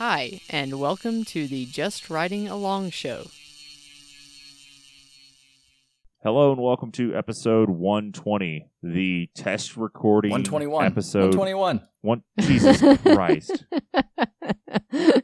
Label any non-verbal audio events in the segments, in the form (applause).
Hi, and welcome to the Just Riding Along show. Hello and welcome to episode 120, the test recording 121. episode. 121. One, Jesus Christ. (laughs)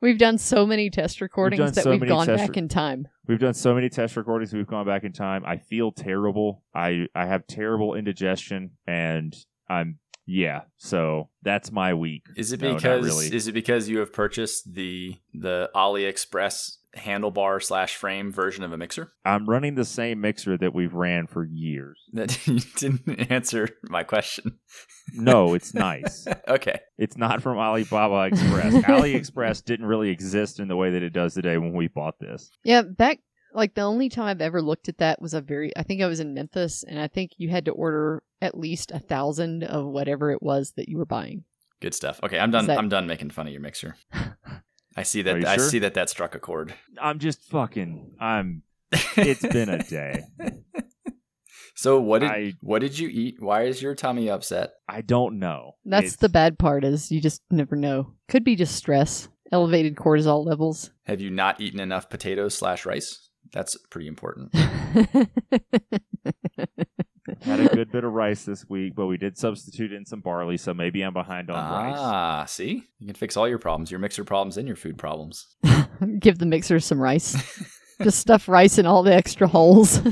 We've done so many test recordings done that so we've many gone test back re- in time. We've done so many test recordings. We've gone back in time. I feel terrible. I I have terrible indigestion, and I'm yeah. So that's my week. Is it No, because really. is it because you have purchased the the AliExpress handlebar slash frame version of a mixer? I'm running the same mixer that we've ran for years. (laughs) That you didn't answer my question. No, it's (laughs) nice. okay. It's not from Alibaba Express. (laughs) AliExpress didn't really exist in the way that it does today when we bought this. Yeah, back like the only time I've ever looked at that was a very I think I was in Memphis and I think you had to order at least a thousand of whatever it was that you were buying. Good stuff. Okay, I'm done that- I'm done making fun of your mixer. (laughs) I see that I sure? see that that struck a chord. I'm just fucking. I'm. (laughs) It's been a day. So what did I- what did you eat? Why is your tummy upset? I don't know. That's It's- the bad part is you just never know. Could be just stress, elevated cortisol levels. Have you not eaten enough potatoes slash rice? That's pretty important. (laughs) Had a good bit of rice this week, but we did substitute in some barley, so maybe I'm behind on rice. Ah, see? You can fix all your problems, your mixer problems and your food problems. (laughs) Give the mixer some rice. (laughs) just stuff rice in all the extra holes.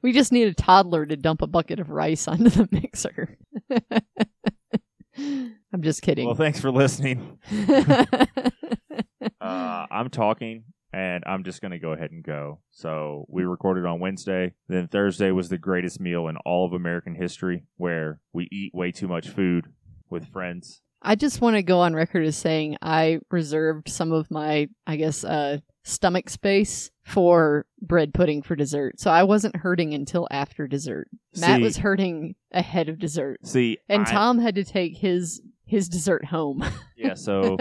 we just need a toddler to dump a bucket of rice onto the mixer. I'm just kidding. Well, thanks for listening. Uh, I'm talking, and I'm just going to go ahead and go. So we recorded on Wednesday. Then Thursday was the greatest meal in all of American history, where we eat way too much food with friends. I just want to go on record as saying I reserved some of my, I guess, uh, stomach space for bread pudding for dessert. So I wasn't hurting until after dessert. Matt was hurting ahead of dessert. See, And I- Tom had to take his his dessert home. yeah. So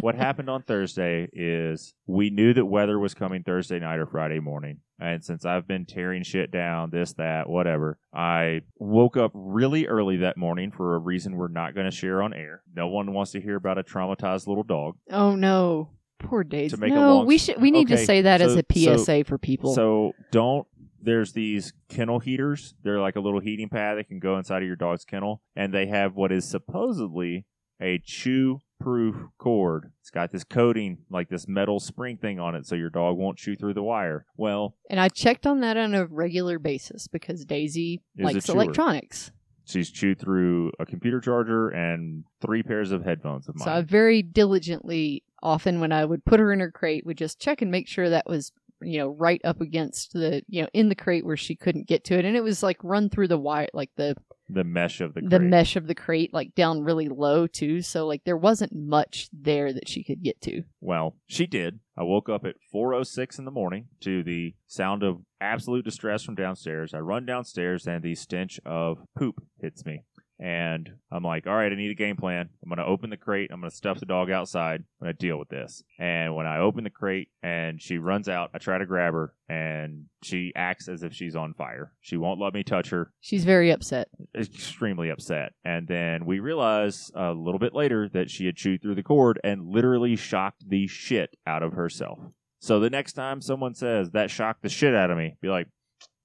what (laughs) happened on Thursday is we knew that weather was coming Thursday night or Friday morning. And since I've been tearing shit down, this, that, whatever, I woke up really early that morning for a reason we're not going to share on air. No one wants to hear about a traumatized little dog. oh no. Poor Daisy. To make a no, long we should we need to say that as so- a so- PSA for people. So don't. There's these kennel heaters. They're like a little heating pad that can go inside of your dog's kennel, and they have what is supposedly a chew-proof cord. It's got this coating, like this metal spring thing on it, so your dog won't chew through the wire. Well, and I checked on that on a regular basis because Daisy likes electronics. she's chewed through a computer charger and three pairs of headphones of mine. So I very diligently, often when I would put her in her crate, would just check and make sure that was, you know, right up against the, you know, in the crate where she couldn't get to it. And it was like run through the wire, like the the mesh of the the mesh of the crate, like down really low too. So like there wasn't much there that she could get to. Well, she did. I woke up at 4:06 in the morning to the sound of absolute distress from downstairs. I run downstairs and the stench of poop hits me. And I'm like, "All right, I need a game plan. I'm going to open the crate. I'm going to stuff the dog outside. I'm going to deal with this." And when I open the crate and she runs out, I try to grab her and she acts as if she's on fire. She won't let me touch her She's very upset. extremely upset. And then we realized a little bit later that she had chewed through the cord and literally shocked the shit out of herself. So the next time someone says that shocked the shit out of me, be like,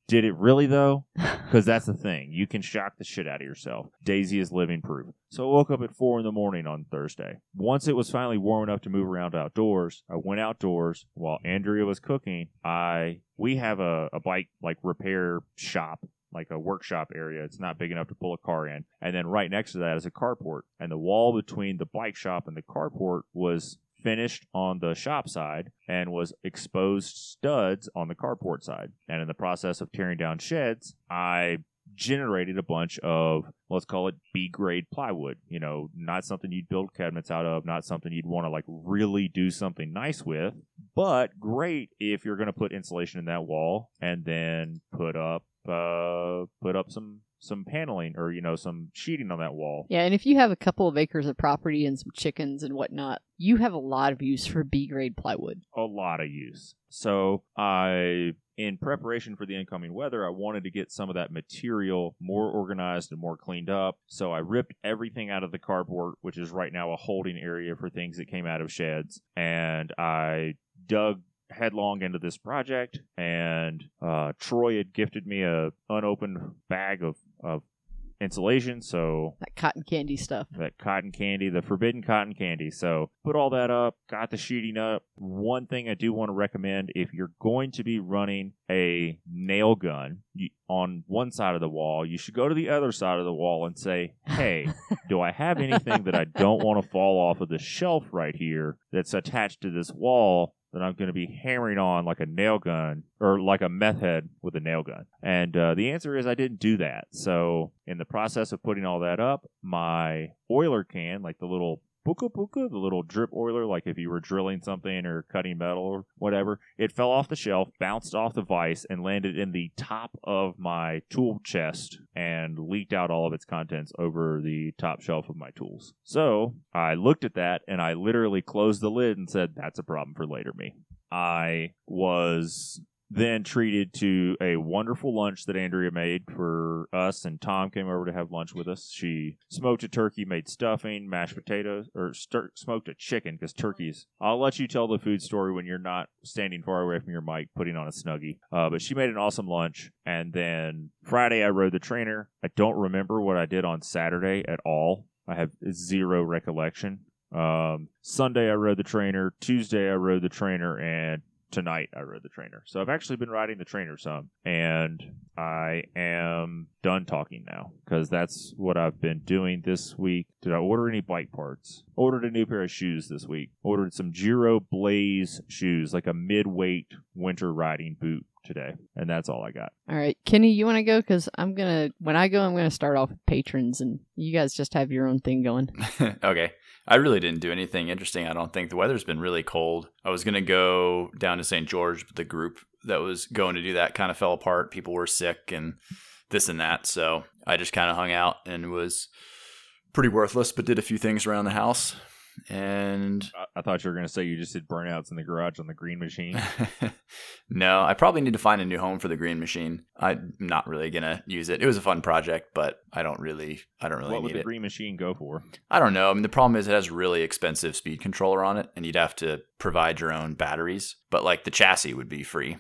did it really though? (laughs) Because that's the thing. You can shock the shit out of yourself. Daisy is living proof. So I woke up at four in the morning on Thursday. Once it was finally warm enough to move around outdoors, I went outdoors while Andrea was cooking. I we have a, a bike like repair shop like a workshop area. It's not big enough to pull a car in. And then right next to that is a carport. And the wall between the bike shop and the carport was finished on the shop side and was exposed studs on the carport side. And in the process of tearing down sheds, I generated a bunch of let's call it B grade plywood. You know, not something you'd build cabinets out of, not something you'd want to like really do something nice with, but great if you're going to put insulation in that wall and then put up uh put up some some paneling or you know some sheeting on that wall. Yeah, and if you have a couple of acres of property and some chickens and whatnot, you have a lot of use for B grade plywood. A lot of use. So I, in preparation for the incoming weather, I wanted to get some of that material more organized and more cleaned up. So I ripped everything out of the cardboard, which is right now a holding area for things that came out of sheds, and I dug headlong into this project and uh, troy had gifted me a unopened bag of, of insulation so That cotton candy stuff. that cotton candy, the forbidden cotton candy. So put all that up, got the sheeting up. One thing I do want to recommend if you're going to be running a nail gun on one side of the wall, you should go to the other side of the wall and say, hey, (laughs) do I have anything that I don't want to fall off of the shelf right here that's attached to this wall? That I'm going to be hammering on like a nail gun or like a meth head with a nail gun. And uh, the answer is I didn't do that. So, in the process of putting all that up, my oiler can, like the little puka puka, the little drip oiler, like if you were drilling something or cutting metal or whatever, it fell off the shelf, bounced off the vise, and landed in the top of my tool chest and leaked out all of its contents over the top shelf of my tools. So I looked at that and I literally closed the lid and said, That's a problem for later me. I was then treated to a wonderful lunch that Andrea made for us, and Tom came over to have lunch with us. She smoked a turkey, made stuffing, mashed potatoes, or stir- smoked a chicken because turkeys. I'll let you tell the food story when you're not standing far away from your mic, putting on a snuggie. Uh, but she made an awesome lunch, and then Friday I rode the trainer. I don't remember what I did on Saturday at all. I have zero recollection. Um, Sunday I rode the trainer. Tuesday I rode the trainer, and tonight I rode the trainer. So I've actually been riding the trainer some, and I am done talking now because that's what I've been doing this week. Did I order any bike parts? Ordered a new pair of shoes this week. Ordered some Giro Blaze shoes, like a mid-weight winter riding boot today, and that's all I got. All right, Kenny, you want to go? Because I'm gonna when I go, I'm gonna start off with patrons, and you guys just have your own thing going. (laughs) okay. I really didn't do anything interesting. I don't think the weather's been really cold. I was going to go down to St. George, but the group that was going to do that kind of fell apart. People were sick and this and that. So I just kind of hung out and was pretty worthless, but did a few things around the house. And I, I thought you were going to say you just did burnouts in the garage on the green machine. (laughs) no, I probably need to find a new home for the green machine. I'm not really gonna use it. It was a fun project, but I don't really, I don't really what would need the it. green machine go for? I don't know. I mean, the problem is it has really expensive speed controller on it, and you'd have to provide your own batteries. But like the chassis would be free,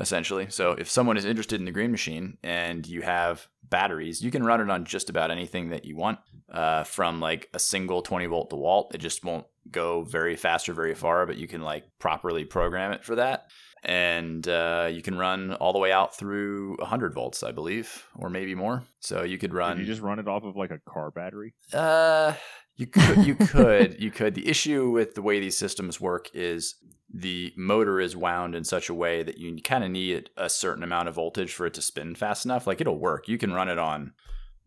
essentially. So if someone is interested in the green machine and you have batteries, you can run it on just about anything that you want. Uh, from like a single 20 volt DeWalt, it just won't go very fast or very far, but you can like properly program it for that. And uh, you can run all the way out through 100 volts, I believe, or maybe more. So you could run. Did you just run it off of like a car battery? Uh, you could, you could, you could. The issue with the way these systems work is the motor is wound in such a way that you kind of need a certain amount of voltage for it to spin fast enough. Like it'll work. You can run it on,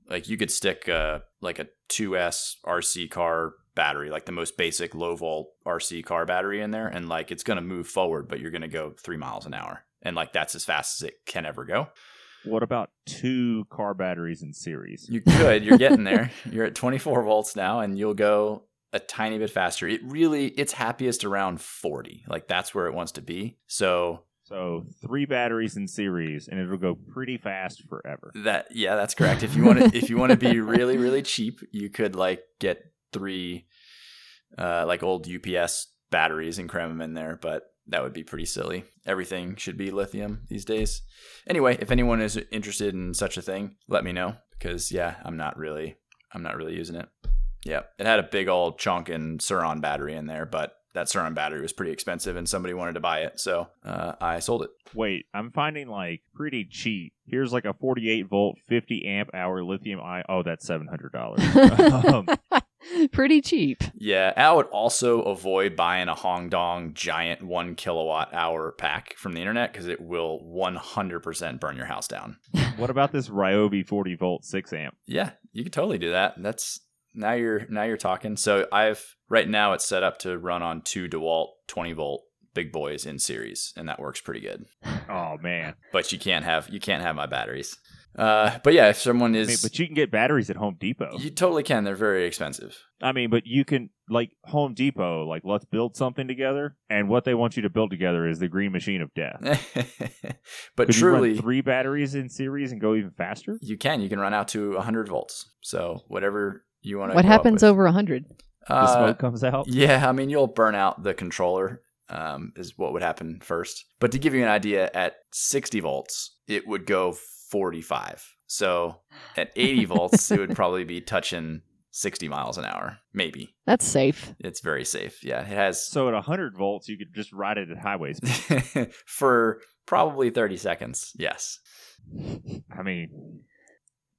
like you could stick a like a 2S RC car battery, like the most basic low volt RC car battery in there, and like it's gonna move forward, but you're gonna go three miles an hour, and like that's as fast as it can ever go. What about two car batteries in series? You could. You're getting there. (laughs) You're at 24 volts now, and you'll go a tiny bit faster. It really, it's happiest around 40. Like that's where it wants to be. So So three batteries in series, and it'll go pretty fast forever. that, yeah, that's correct. If you want to, if you want to be (laughs) really, really cheap, you could like get three, uh, like old UPS batteries and cram them in there. But that would be pretty silly. Everything should be lithium these days. Anyway, if anyone is interested in such a thing, let me know because yeah, I'm not really, I'm not really using it. Yeah, it had a big old chunk and Sur-Ron battery in there, but that Sur-Ron battery was pretty expensive and somebody wanted to buy it, so uh, I sold it. Wait, I'm finding like pretty cheap. Here's like a 48 volt, 50 amp hour lithium ion. Oh, that's seven hundred dollars. um, (laughs) Pretty cheap. Yeah, I would also avoid buying a Hongdong giant one kilowatt hour pack from the internet because it will 100% burn your house down. what about this Ryobi 40 volt, six amp? Yeah, you could totally do that. That's now you're now you're talking. So I've right now it's set up to run on two DeWalt 20 volt big boys in series, and that works pretty good. Oh man, But you can't have you can't have my batteries. Uh, but yeah, if someone I is, mean, but you can get batteries at Home Depot. you totally can. They're very expensive. I mean, but you can like Home Depot, like let's build something together, and what they want you to build together is the Green Machine of Death. (laughs) but Could truly, three batteries in series and go even faster? you can. You can run out to 100 volts. So whatever you want to. what happens over a 100? The Uh, smoke comes out. Yeah, I mean, you'll burn out the controller, um, is what would happen first. But to give you an idea, at 60 volts, it would go 45. So at 80 (laughs) volts, it would probably be touching 60 miles an hour, maybe. That's safe. It's very safe. Yeah, it has So at 100 volts, you could just ride it at highways (laughs) for probably 30 seconds. Yes. I mean,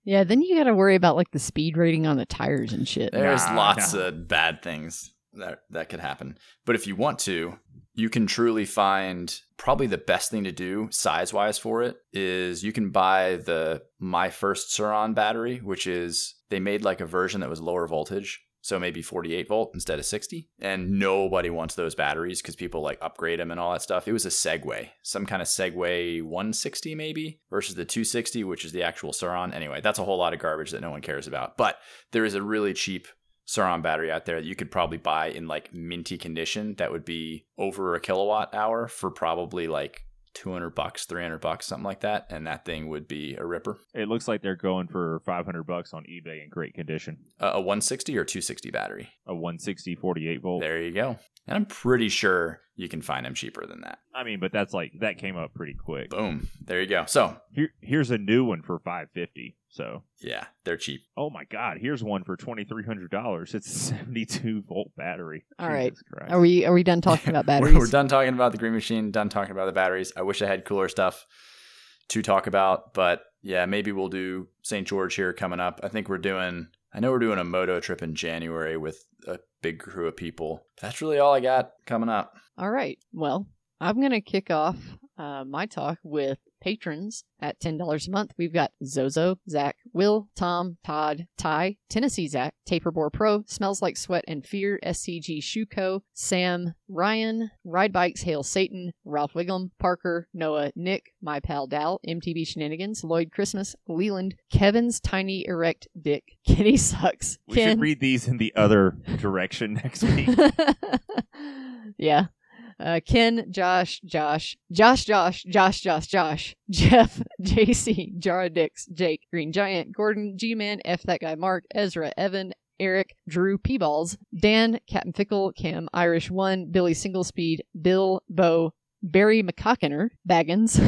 Yeah, then you got to worry about like the speed rating on the tires and shit. There's Nah, lots no. of bad things that that could happen. But if you want to, you can truly find probably the best thing to do size wise for it is you can buy the My First Sur-Ron battery, which is they made like a version that was lower voltage. So maybe 48 volt instead of 60. And nobody wants those batteries because people like upgrade them and all that stuff. It was a Segway, some kind of Segway 160 maybe versus the 260, which is the actual Sur-Ron. Anyway, that's a whole lot of garbage that no one cares about. But there is a really cheap Sur-Ron battery out there that you could probably buy in like minty condition that would be over a kilowatt hour for probably like 200 bucks, 300 bucks, something like that. And that thing would be a ripper. it looks like they're going for 500 bucks on eBay in great condition. Uh, a 160 or 260 battery. A 160 48 volt. There you go. And I'm pretty sure you can find them cheaper than that. I mean, but that's like that came up pretty quick. Boom. There you go. So, Here, here's a new one for 550. So, yeah, they're cheap. oh my God, here's one for twenty three hundred dollars. It's a 72 volt battery. All right. Jesus Christ. Are we are we done talking about (laughs) We're- batteries? We're done talking about the green machine, done talking about the batteries. I wish I had cooler stuff to talk about, but yeah, maybe we'll do St. George here coming up. I think we're doing, I know we're doing a moto trip in January with a big crew of people. That's really all I got coming up. All right. Well, I'm going to kick off uh, my talk with patrons at $10 a month. We've got Zozo, Zach, Will, Tom, Todd, Ty, Tennessee Zach, Taperbore Pro, Smells Like Sweat and Fear, SCG Shuko, Sam, Ryan, Ride Bikes, Hail Satan, Ralph Wiggum, Parker, Noah, Nick, My Pal Dal, MTV Shenanigans, Lloyd Christmas, Leland, Kevin's Tiny Erect Dick, (laughs) Kenny Sucks, we Ken. should read these in the other direction next week. (laughs) yeah. Uh, Ken, Josh, Josh, Josh, Josh, Josh, Josh, Josh, (laughs) Jeff, JC, Jara Dix, Jake, Green Giant, Gordon, G Man, F That Guy, Mark, Ezra, Evan, Eric, Drew, P Balls, Dan, Captain Fickle, Cam, Irish One, Billy Single Speed, Bill, Bo, Barry McCockiner, Baggins,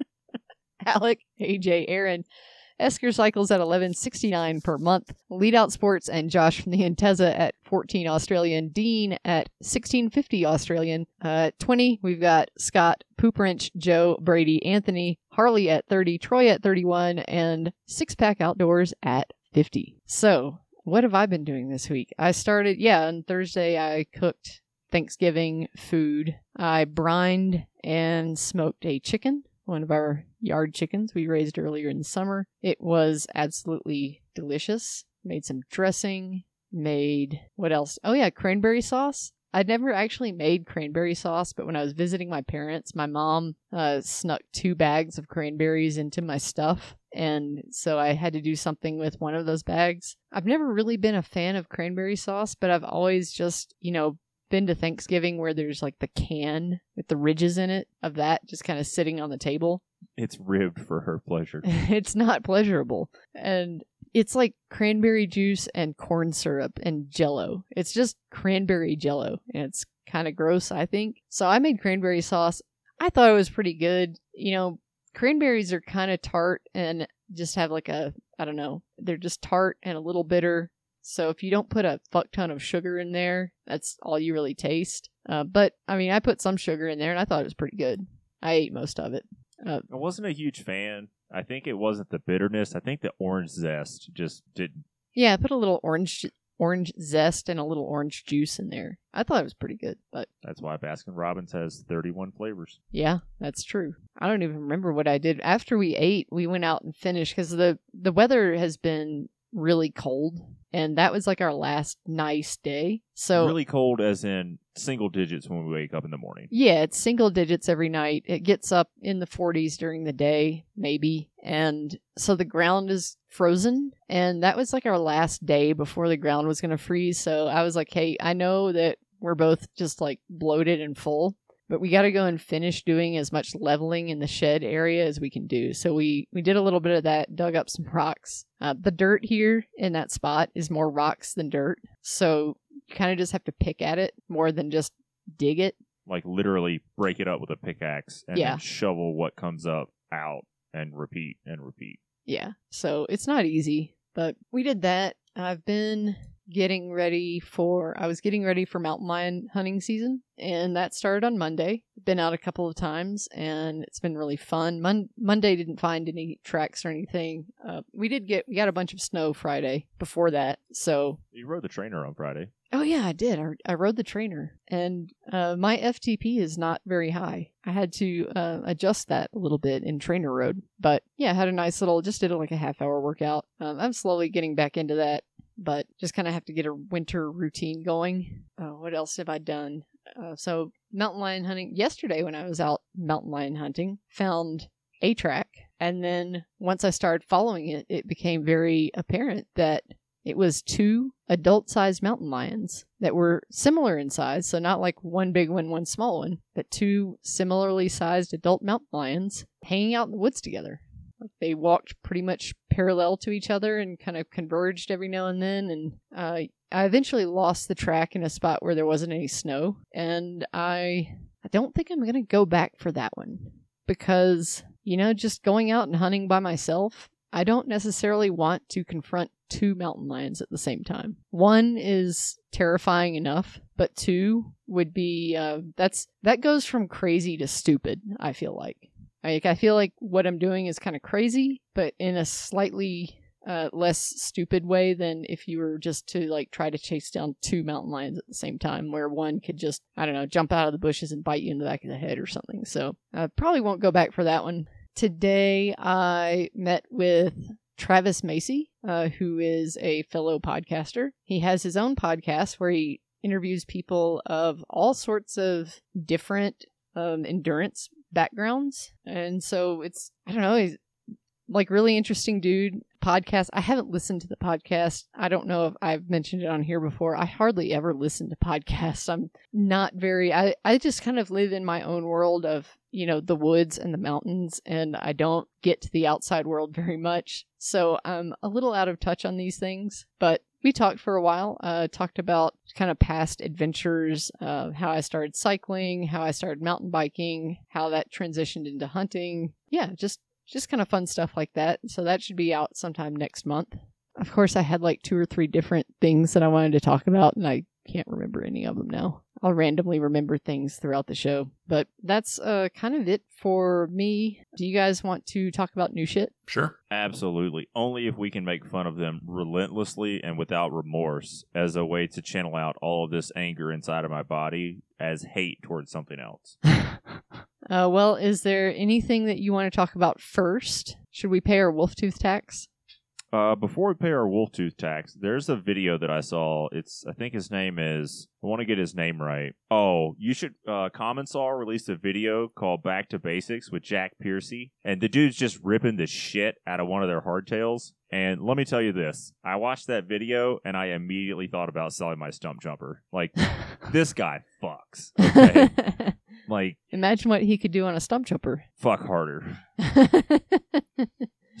(laughs) Alec, AJ, Aaron, Esker Cycles at 11.69 per month. Lead Out Sports and Josh from the Inteza at 14 Australian. Dean at 16.50 Australian. Uh, 20, we've got Scott, Poop Wrench, Joe, Brady, Anthony, Harley at 30, Troy at 31, and Six Pack Outdoors at 50. So, what have I been doing this week? I started, yeah, on Thursday I cooked Thanksgiving food. I brined and smoked a chicken one of our yard chickens we raised earlier in the summer. It was absolutely delicious. Made some dressing, made what else? Oh, yeah, cranberry sauce. I'd never actually made cranberry sauce, but when I was visiting my parents, my mom uh, snuck two bags of cranberries into my stuff. And so I had to do something with one of those bags. I've never really been a fan of cranberry sauce, but I've always just, you know, been to Thanksgiving where there's like the can with the ridges in it of that just kind of sitting on the table. it's ribbed for her pleasure. (laughs) it's not pleasurable. And it's like cranberry juice and corn syrup and jello. It's just cranberry jello. And it's kind of gross, I think. So I made cranberry sauce. I thought it was pretty good. You know, cranberries are kind of tart and just have like a, I don't know, they're just tart and a little bitter. So if you don't put a fuck ton of sugar in there, that's all you really taste. Uh, but I mean, I put some sugar in there and I thought it was pretty good. I ate most of it. I wasn't a huge fan. I think it wasn't the bitterness. I think the orange zest just didn't. Yeah, I put a little orange orange zest and a little orange juice in there. I thought it was pretty good, but That's why Baskin Robbins has 31 flavors. yeah, that's true. I don't even remember what I did after we ate. We went out and finished because the the weather has been really cold, and that was like our last nice day. So really cold, as in single digits when we wake up in the morning. Yeah, it's single digits every night. It gets up in the 40s during the day, maybe. And so the ground is frozen. And that was like our last day before the ground was going to freeze. So I was like, hey, I know that we're both just like bloated and full. But we got to go and finish doing as much leveling in the shed area as we can do. So we we did a little bit of that, dug up some rocks. Uh, the dirt here in that spot is more rocks than dirt, so you kind of just have to pick at it more than just dig it. Like literally break it up with a pickaxe and Yeah. shovel what comes up out and repeat and repeat. Yeah, so it's not easy, but we did that. I've been getting ready for I was getting ready for mountain lion hunting season and that started on Monday. Been out a couple of times and it's been really fun. Mon- Monday didn't find any tracks or anything. Uh, we did get we got a bunch of snow Friday before that. So You rode the trainer on Friday. Oh yeah, I did. I, I rode the trainer, and uh, my FTP is not very high. I had to uh, adjust that a little bit in TrainerRoad, but yeah, had a nice little. Just did like a half hour workout. Um, I'm slowly getting back into that, but just kind of have to get a winter routine going. Uh, what else have I done? Uh, so mountain lion hunting. Yesterday, when I was out mountain lion hunting, found a track, and then once I started following it, it became very apparent that it was two adult sized mountain lions that were similar in size, so not like one big one, one small one, but two similarly sized adult mountain lions hanging out in the woods together. They walked pretty much parallel to each other and kind of converged every now and then. And uh, I eventually lost the track in a spot where there wasn't any snow, and I I don't think I'm gonna go back for that one because you know just going out and hunting by myself I don't necessarily want to confront two mountain lions at the same time. One is terrifying enough, but two would be uh, that's that goes from crazy to stupid. I feel like like I feel like what I'm doing is kind of crazy, but in a slightly uh, less stupid way than if you were just to like try to chase down two mountain lions at the same time, where one could just I don't know jump out of the bushes and bite you in the back of the head or something. So I probably won't go back for that one. Today I met with Travis Macy, uh, who is a fellow podcaster. He has his own podcast where he interviews people of all sorts of different um, endurance backgrounds. And so it's, I don't know, like really interesting dude. Podcast. I haven't listened to the podcast. I don't know if I've mentioned it on here before. I hardly ever listen to podcasts. I'm not very, I, I just kind of live in my own world of, you know, the woods and the mountains, and I don't get to the outside world very much. So I'm a little out of touch on these things, but we talked for a while, uh, talked about kind of past adventures, uh, how I started cycling, how I started mountain biking, how that transitioned into hunting. Yeah, just just kind of fun stuff like that. So that should be out sometime next month. Of course, I had like two or three different things that I wanted to talk about, and I can't remember any of them now. I'll randomly remember things throughout the show. But that's uh, kind of it for me. Do you guys want to talk about new shit? Sure. Absolutely. Only if we can make fun of them relentlessly and without remorse as a way to channel out all of this anger inside of my body as hate towards something else. (laughs) Uh, well, is there anything that you want to talk about first? Should we pay our wolf tooth tax? Uh, before we pay our wolf tooth tax, there's a video that I saw. It's I think his name is I want to get his name right. Oh, you should. Uh, Commencal released a video called "Back to Basics" with Jack Piercy, and the dude's just ripping the shit out of one of their hardtails. And let me tell you this: I watched that video and I immediately thought about selling my Stumpjumper. Like (laughs) this guy fucks. Okay, (laughs) like Imagine what he could do on a Stumpjumper. fuck harder. (laughs)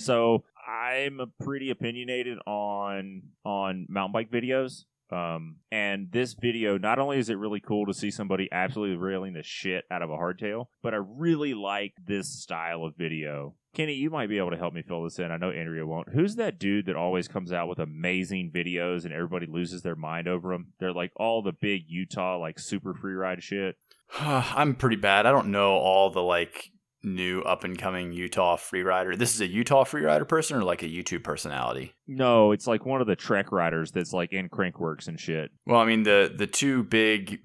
So I'm pretty opinionated on on mountain bike videos. Um, and this video, not only is it really cool to see somebody absolutely railing the shit out of a hardtail, but I really like this style of video. Kenny, you might be able to help me fill this in. I know Andrea won't. Who's that dude that always comes out with amazing videos and everybody loses their mind over them? They're like all the big Utah, like super free ride shit. (sighs) I'm pretty bad. I don't know all the like new up and coming Utah freerider. This is a Utah freerider person or like a YouTube personality? No, it's like one of the Trek riders that's like in Crankworx and shit. Well, I mean the the two big.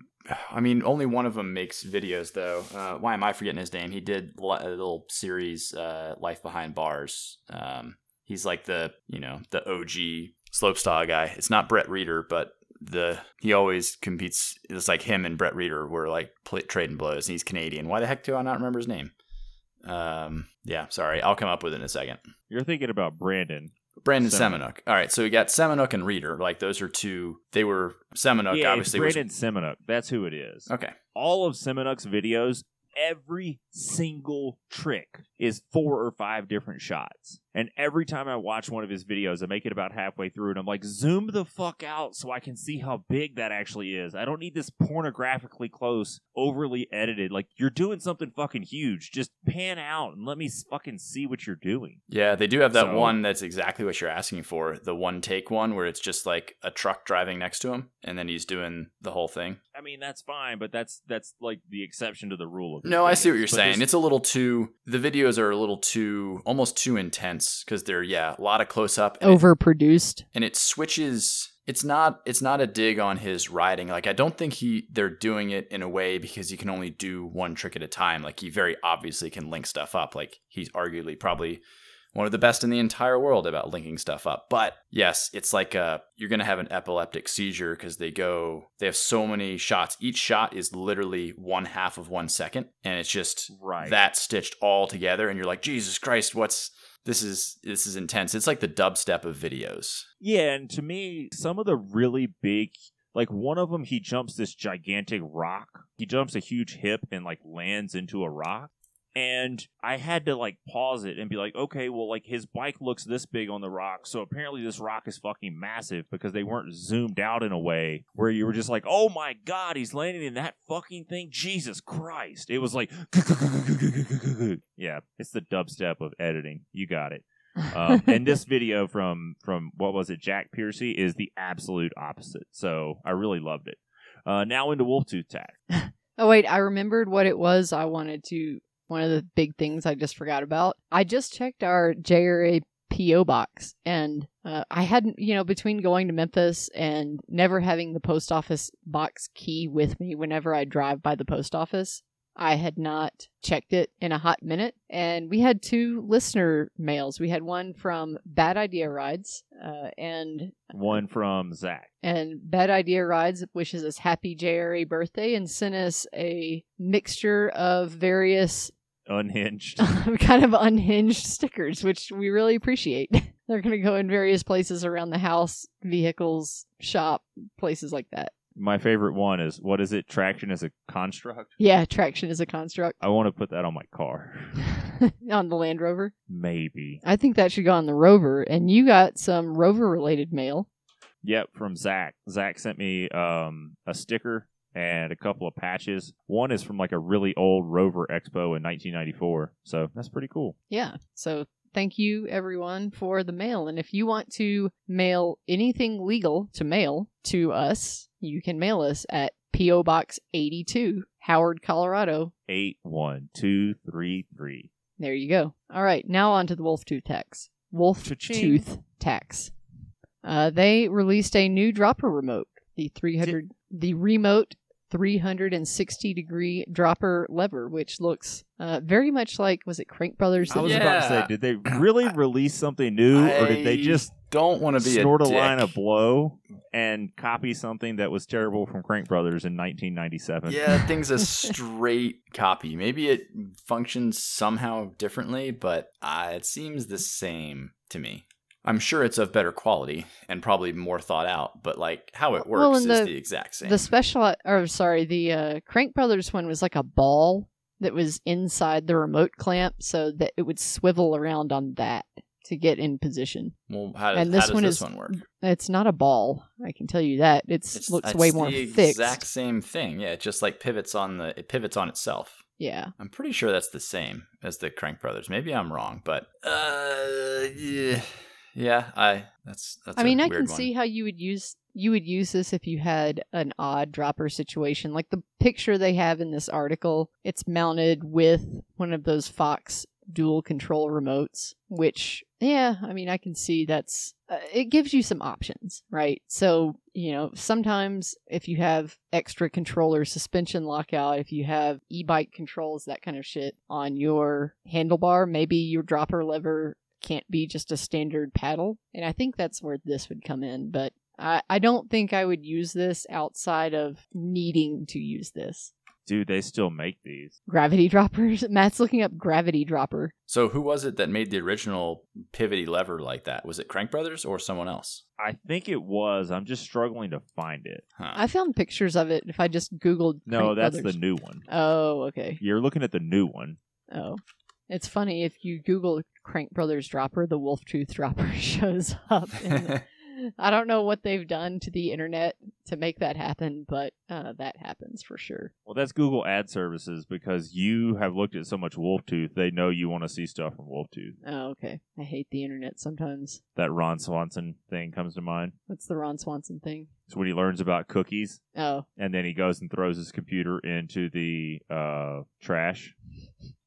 I mean, only one of them makes videos though. Uh, why am I forgetting his name? He did a little series, uh, Life Behind Bars. Um, he's like the you know the OG slopestyle guy. It's not Brett Rheeder, but the he always competes. It's like him and Brett Rheeder were like play, trading blows. And he's Canadian. Why the heck do I not remember his name? Um, yeah, sorry, I'll come up with it in a second. You're thinking about Brandon. Brandon Semenuk. All right, so we got Semenuk and Rheeder. Like those are two. They were Semenuk. yeah, obviously, it's was Brandon Semenuk. That's who it is. okay. All of Semenuk's videos, every single trick is four or five different shots. And every time I watch one of his videos, I make it about halfway through and I'm like, zoom the fuck out so I can see how big that actually is. I don't need this pornographically close, overly edited. Like, you're doing something fucking huge. Just pan out and let me fucking see what you're doing. Yeah, they do have that So- one that's exactly what you're asking for. The one take one where it's just like a truck driving next to him, and then he's doing the whole thing. I mean, that's fine, but that's that's like the exception to the rule of No, I see what you're But saying. It's a little too. The videos are a little too, almost too intense because they're yeah, a lot of close up. and it- Overproduced. and it switches it's not it's not a dig on his riding like i don't think he they're doing it in a way because he can only do one trick at a time like he very obviously can link stuff up like he's arguably probably one of the best in the entire world about linking stuff up but yes it's like uh you're gonna have an epileptic seizure because they go they have so many shots each shot is literally one half of one second and it's just Right. that stitched all together and you're like jesus christ what's this is this is intense it's like the dubstep of videos Yeah, and to me, some of the really big, like one of them, he jumps this gigantic rock. He jumps a huge hip and like lands into a rock. And I had to like pause it and be like, okay, well, like his bike looks this big on the rock, so apparently this rock is fucking massive because they weren't zoomed out in a way where you were just like, oh my god, he's landing in that fucking thing. Jesus Christ! It was like, (laughs) yeah, it's the dubstep of editing. You got it um, (laughs) and this video from from what was it jack piercy is the absolute opposite so i really loved it uh, now into Wolf Tooth tag (laughs) Oh wait, I remembered what it was I wanted to one of the big things I just forgot about. I just checked our JRA PO box and uh, I hadn't, you know, between going to Memphis and never having the post office box key with me whenever I drive by the post office, I had not checked it in a hot minute. And we had two listener mails. We had one from Bad Idea Rides uh, and one from zach and Bad Idea Rides wishes us happy JRA birthday and sent us a mixture of various unhinged (laughs) kind of unhinged stickers, which we really appreciate. (laughs) They're going to go in various places around the house, vehicles, shop, places like that. My favorite one is what is it traction is a construct Yeah, traction is a construct i want to put that on my car (laughs) on the Land Rover. maybe I think that should go on the Rover. And you got some Rover related mail. Yep, from Zach. Zach sent me um, a sticker and a couple of patches. One is from like a really old Rover Expo in 1994, so that's pretty cool. Yeah. So thank you everyone for the mail. And if you want to mail anything legal to mail to us, you can mail us at P.O. Box 82, Howard, Colorado. Eight one two three three. There you go. All right, now on to the Wolf Tooth tax. Wolf Cha-ching. Tooth tax. Uh, they released a new dropper remote, the 300, the remote 360 degree dropper lever, which looks uh, very much like was it Crank Brothers? I was that- about to say, did they really release something new, or did they just don't want to be snort a, a, line of blow and copy something that was terrible from Crank Brothers in 1997? Yeah, that thing's a straight (laughs) copy. Maybe it functions somehow differently, but uh, it seems the same to me. I'm sure it's of better quality and probably more thought out, but like how it works Well, is the- the exact same. The special, or sorry, the uh, Crank Brothers one was like a ball that was inside the remote clamp, so that it would swivel around on that to get in position. well, how does, and this how does one this is- one work? It's not a ball, I can tell you that. It's, It's, looks way the more fixed. exact same thing. Yeah, it just like pivots on the it pivots on itself. Yeah, I'm pretty sure that's the same as the Crank Brothers. Maybe I'm wrong, but uh, yeah, yeah. I that's that's. I mean, I can see how you would use you would use this if you had an odd dropper situation, like the picture they have in this article. It's mounted with one of those Fox dual control remotes, which yeah, I mean, I can see that's uh, it gives you some options, right? So you know, sometimes if you have extra controller suspension lockout, if you have e-bike controls, that kind of shit on your handlebar, maybe your dropper lever can't be just a standard paddle. And I think that's where this would come in. But I, I don't think I would use this outside of needing to use this. Dude, they still make these. Gravity (laughs) droppers. Matt's looking up gravity dropper. So who was it that made the original pivoty lever like that? Was it Crank Brothers or someone else? I think it was. I'm just struggling to find it. Huh. I found pictures of it if I just Googled. No, Crank that's Brothers. the new one. Oh, okay. You're looking at the new one. Oh. It's funny if you Google Crank Brothers dropper, the Wolf Tooth dropper (laughs) shows up. in the- (laughs) I don't know what they've done to the internet to make that happen, but uh, that happens for sure. Well, that's Google Ad Services because you have looked at so much Wolf Tooth. They know you want to see stuff from Wolf Tooth. Oh, okay. I hate the internet sometimes. That Ron Swanson thing comes to mind. What's the Ron Swanson thing? It's when he learns about cookies Oh, and then he goes and throws his computer into the uh, trash.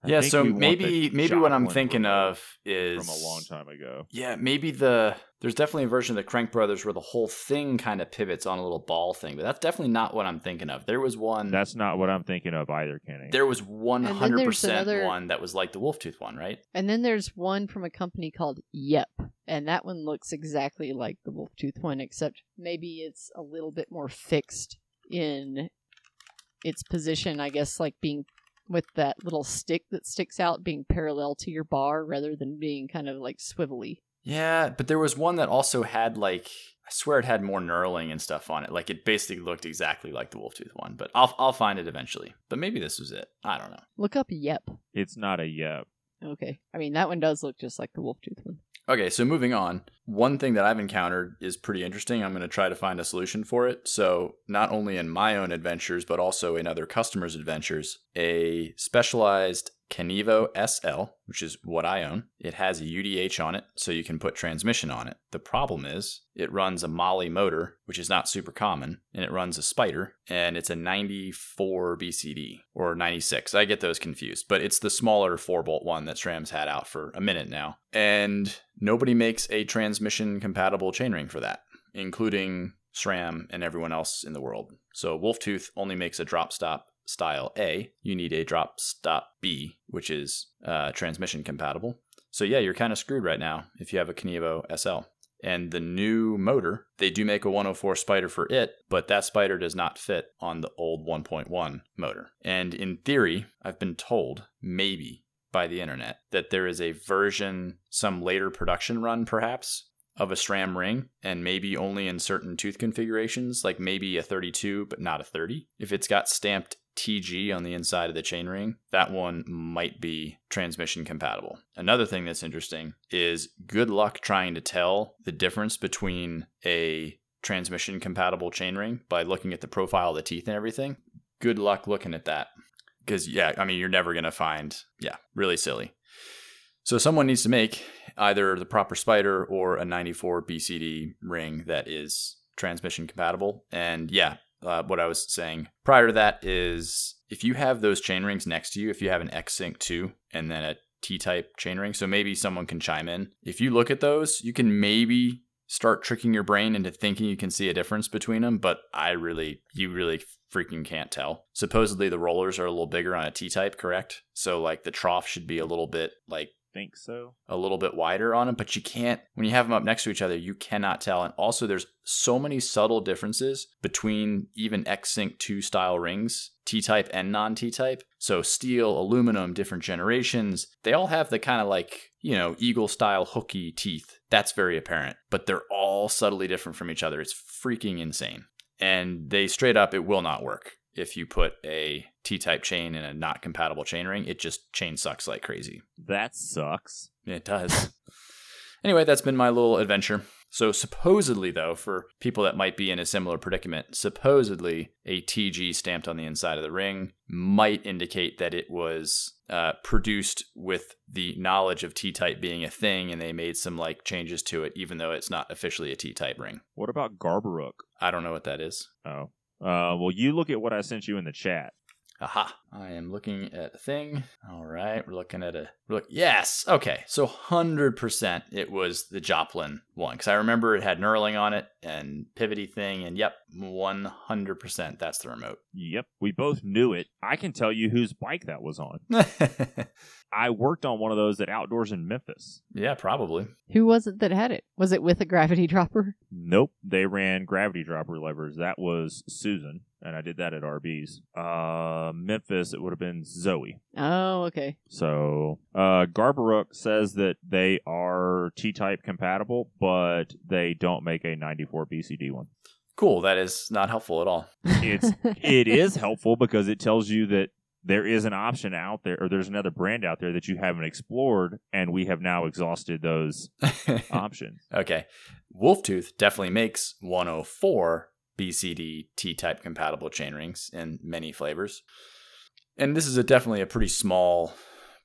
I yeah, so maybe maybe what I'm thinking remote of is from a long time ago. Yeah, maybe the there's definitely a version of the Crank Brothers where the whole thing kind of pivots on a little ball thing, but that's definitely not what I'm thinking of. There was one That's not what I'm thinking of either, Kenny. there was 100% another- one that was like the wolf tooth one, right? and then there's one from a company called Yep, and that one looks exactly like the Wolf Tooth one, except maybe it's a little bit more fixed in its position. I guess like being with that little stick that sticks out being parallel to your bar rather than being kind of like swivelly. Yeah, but there was one that also had like I swear it had more knurling and stuff on it. Like it basically looked exactly like the wolf tooth one, but I'll I'll find it eventually. But maybe this was it. I don't know. Look up Yep. It's not a yep. Okay. I mean, that one does look just like the Wolf Tooth one. Okay, so moving on. One thing that I've encountered is pretty interesting. I'm going to try to find a solution for it. So, not only in my own adventures, but also in other customers' adventures, a specialized Kenevo SL, which is what I own, it has a UDH on it, so you can put transmission on it. The problem is it runs a Mahle motor, which is not super common, and it runs a Spider, and it's a 94 BCD or 96. I get those confused, but it's the smaller 4 bolt one that SRAM's had out for a minute now. And nobody makes a transmission compatible chainring for that, including SRAM and everyone else in the world. So Wolftooth only makes a drop stop style A. You need a drop stop B, which is uh, transmission compatible. So yeah, you're kind of screwed right now if you have a Kenevo SL. And the new motor, they do make a 104 Spider for it, but that Spider does not fit on the old 1.1 motor. And in theory, I've been told, maybe by the internet, that there is a version, some later production run perhaps, of a SRAM ring, and maybe only in certain tooth configurations, like maybe a 32, but not a 30. If it's got stamped TG on the inside of the chainring, that one might be transmission compatible. Another thing that's interesting is good luck trying to tell the difference between a transmission compatible chainring by looking at the profile of the teeth and everything. Good luck looking at that. Because, yeah, I mean, you're never going to find, yeah, really silly. So someone needs to make either the proper spider or a 94 BCD ring that is transmission compatible. And yeah, uh, what I was saying prior to that is if you have those chain rings next to you, if you have an X Sync 2 and then a T type chain ring, so maybe someone can chime in. If you look at those, you can maybe start tricking your brain into thinking you can see a difference between them, but I really, you really freaking can't tell. Supposedly the rollers are a little bigger on a T type, correct? So like the trough should be a little bit like Think so. a little bit wider on them, but you can't, when you have them up next to each other, you cannot tell. And also, there's so many subtle differences between even X Sync 2 style rings, T type and non T type. So, steel, aluminum, different generations, they all have the kind of like, you know, eagle style hooky teeth. That's very apparent, but they're all subtly different from each other. It's freaking insane. And they straight up, it will not work. If you put a T type chain in a not compatible chain ring, it just chain sucks like crazy. That sucks. It does. (laughs) anyway, that's been my little adventure. So, supposedly, though, for people that might be in a similar predicament, supposedly a TG stamped on the inside of the ring might indicate that it was uh, produced with the knowledge of T type being a thing and they made some like changes to it, even though it's not officially a T type ring. What about Garbaruk? I don't know what that is. Oh. Uh, well, you look at what I sent you in the chat. Aha. I am looking at a thing. All right. We're looking at a look. Yes. Okay. So 100% it was the Joplin one. Because I remember it had knurling on it and pivoty thing. And yep, 100% that's the remote. Yep, we both knew it. I can tell you whose bike that was on. (laughs) I worked on one of those at Outdoors in Memphis. yeah, probably. Who was it that had it? Was it with a gravity dropper? Nope, they ran gravity dropper levers. That was Susan, and I did that at RB's. Uh, Memphis, it would have been Zoe. Oh, okay. So, uh, Garbaruk says that they are T-type compatible, but they don't make a 94 BCD one. Cool. That is not helpful at all. It's (laughs) it is helpful because it tells you that there is an option out there, or there's another brand out there that you haven't explored, and we have now exhausted those (laughs) options. okay. Wolftooth definitely makes 104 BCD T type compatible chainrings in many flavors. And this is a, definitely a pretty small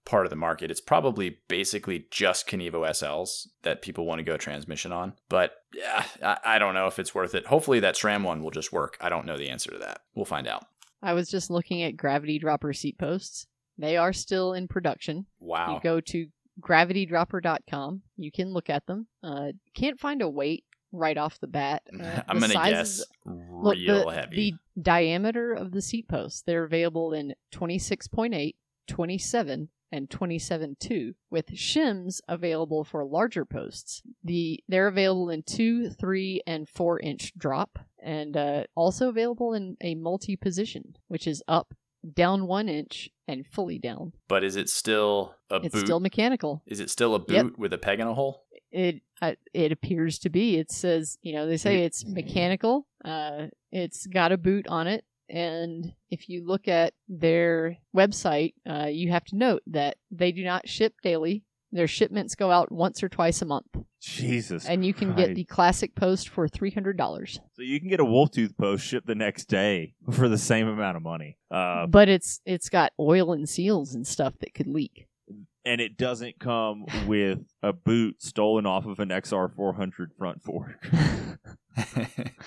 part of the market. It's probably basically just Kenevo SLs that people want to go transmission on. But yeah, I, I don't know if it's worth it. Hopefully that SRAM one will just work. I don't know the answer to that. We'll find out. I was just looking at gravity dropper seat posts. They are still in production. Wow. You go to gravitydropper.com. You can look at them. Uh, can't find a weight right off the bat. Uh, I'm the going to sizes- guess Look, real the, heavy. The diameter of the seat posts, they're available in 26.8, 27, and 27.2, with shims available for larger posts. The They're available in 2, 3, and 4 inch drop, and uh, also available in a multi position, which is up, down 1 inch, and fully down. but is it still a it's boot? still mechanical. is it still a boot Yep. with a peg in a hole? It uh, it appears to be. It says, you know, they say it's mechanical. Uh, it's got a boot on it, and if you look at their website, uh, you have to note that they do not ship daily. Their shipments go out once or twice a month, Jesus, and you can Christ. get the classic post for three hundred dollars. so you can get a wolf tooth post shipped the next day for the same amount of money. Uh, but it's it's got oil and seals and stuff that could leak. And it doesn't come with a boot stolen off of an XR 400 front fork. (laughs)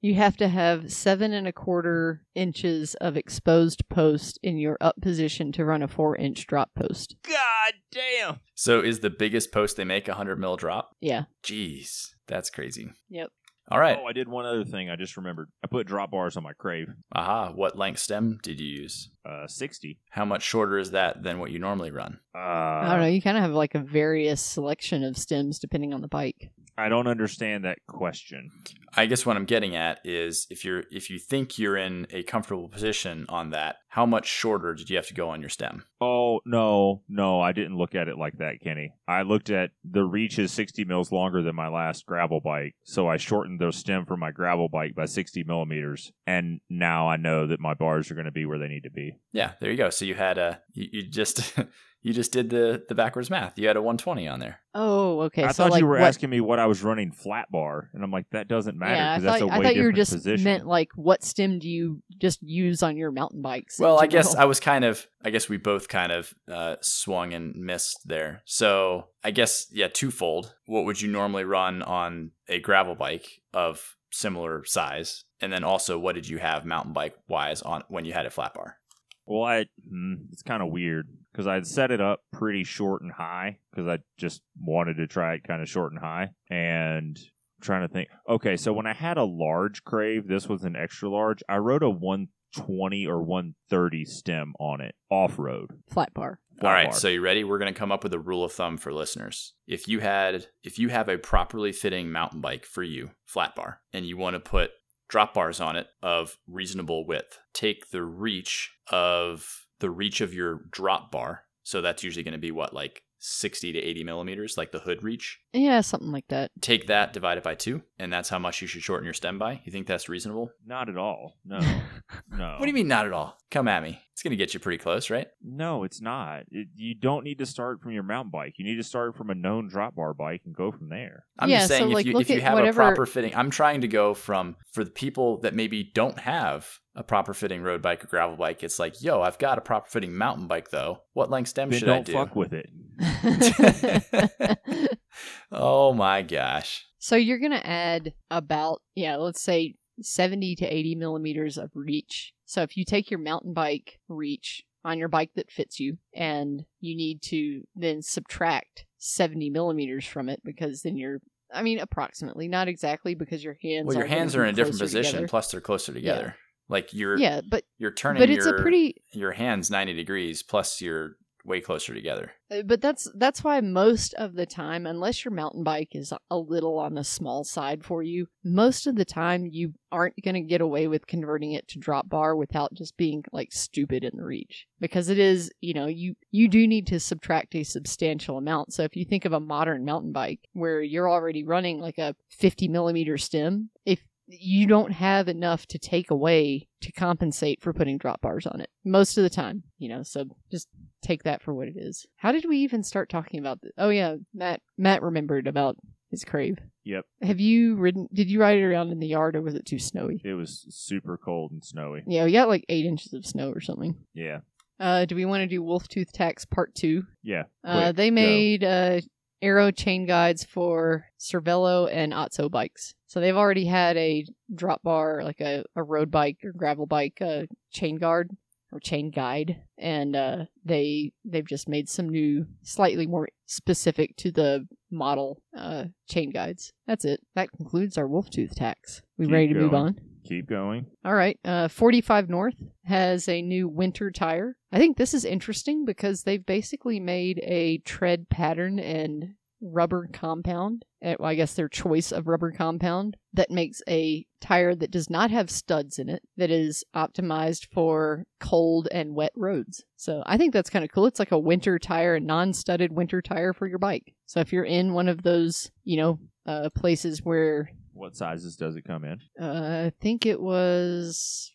You have to have seven and a quarter inches of exposed post in your up position to run a four inch drop post. God damn! so is the biggest post they make a 100 mil drop? Yeah. Jeez, that's crazy. Yep. All right. Oh, I did one other thing. I just remembered. I put drop bars on my Crave. Aha. What length stem did you use? Uh, 60. How much shorter is that than what you normally run? Uh, I don't know. You kind of have like a various selection of stems depending on the bike. I don't understand that question. I guess what I'm getting at is if you're if you think you're in a comfortable position on that, how much shorter did you have to go on your stem? Oh no, no, I didn't look at it like that, Kenny. I looked at the reach is 60 mils longer than my last gravel bike, so I shortened the stem for my gravel bike by 60 millimeters, and now I know that my bars are going to be where they need to be. Yeah, there you go. So you had a you, you just (laughs) you just did the the backwards math. You had a 120 on there. Oh, okay. I so thought like you were what, asking me what I was running flat bar, and I'm like, that doesn't matter Yeah, I because that's thought, a I way thought you were different just position. meant like what stem do you just use on your mountain bikes? Well, I guess? I was kind of I guess we both kind of uh, swung and missed there. So I guess yeah, twofold. What would you normally run on a gravel bike of similar size? And then also, what did you have mountain bike wise on when you had a flat bar? Well, I hmm, it's kind of weird because I'd set it up pretty short and high because I just wanted to try it kind of short and high. And I'm trying to think. Okay, so when I had a large crave, this was an extra large. I rode a 120 or 130 stem on it off road. flat bar. All right, so you ready? We're going to come up with a rule of thumb for listeners. If you had if you have a properly fitting mountain bike for you, flat bar, and you want to put drop bars on it of reasonable width, take the reach of the reach of your drop bar. So that's usually going to be what like 60 to 80 millimeters, like the hood reach. Yeah, something like that. Take that, divide it by two, and that's how much you should shorten your stem by. You think that's reasonable? not at all. No, (laughs) no. What do you mean, not at all? Come at me. It's going to get you pretty close, right? No, it's not. It, you don't need to start from your mountain bike. You need to start from a known drop bar bike and go from there. I'm Yeah, just so, saying like, if you if you have whatever- a proper fitting, I'm trying to go from for the people that maybe don't have a proper fitting road bike or gravel bike. It's like, yo, I've got a proper fitting mountain bike though. What length stem Then should do? Don't I do? fuck with it. (laughs) (laughs) oh my gosh. so you're gonna add about yeah, let's say seventy to eighty millimeters of reach. So if you take your mountain bike reach on your bike that fits you and you need to then subtract 70 millimeters from it because then you're I mean, approximately, not exactly, because your hands. Well, your are hands are in a different position. together. Plus, they're closer together. Like you're Yeah, but you're turning but it's your a pretty your hands ninety degrees. Plus, you're way closer together. Uh, But that's that's why most of the time, unless your mountain bike is a little on the small side for you, most of the time you aren't going to get away with converting it to drop bar without just being like stupid in the reach. Because it is, you know, you you do need to subtract a substantial amount. So if you think of a modern mountain bike where you're already running like a 50 millimeter stem, if you don't have enough to take away to compensate for putting drop bars on it most of the time, you know. So just take that for what it is. How did we even start talking about this? Oh yeah, Matt Matt remembered about his crave. Yep. Have you ridden? Did you ride it around in the yard, or was it too snowy? It was super cold and snowy. Yeah, we got like eight inches of snow or something. Yeah. Uh, do we want to do Wolf Tooth Tax Part Two? Yeah. Uh, Quick, they go. made uh, aero chain guides for Cervelo and Otso bikes. So they've already had a drop bar, like a, a road bike or gravel bike uh, chain guard or chain guide, and uh, they they've just made some new, slightly more specific to the model uh, chain guides. That's it. That concludes our wolf tooth tax. We Keep ready to move on? Keep going. All right. Uh, 45 North has a new winter tire. I think this is interesting because they've basically made a tread pattern and rubber compound. eh, well, I guess their choice of rubber compound that makes a tire that does not have studs in it that is optimized for cold and wet roads. So I think that's kind of cool. It's like a winter tire, a non-studded winter tire for your bike. So if you're in one of those, you know, uh, places where What sizes does it come in? uh, I think it was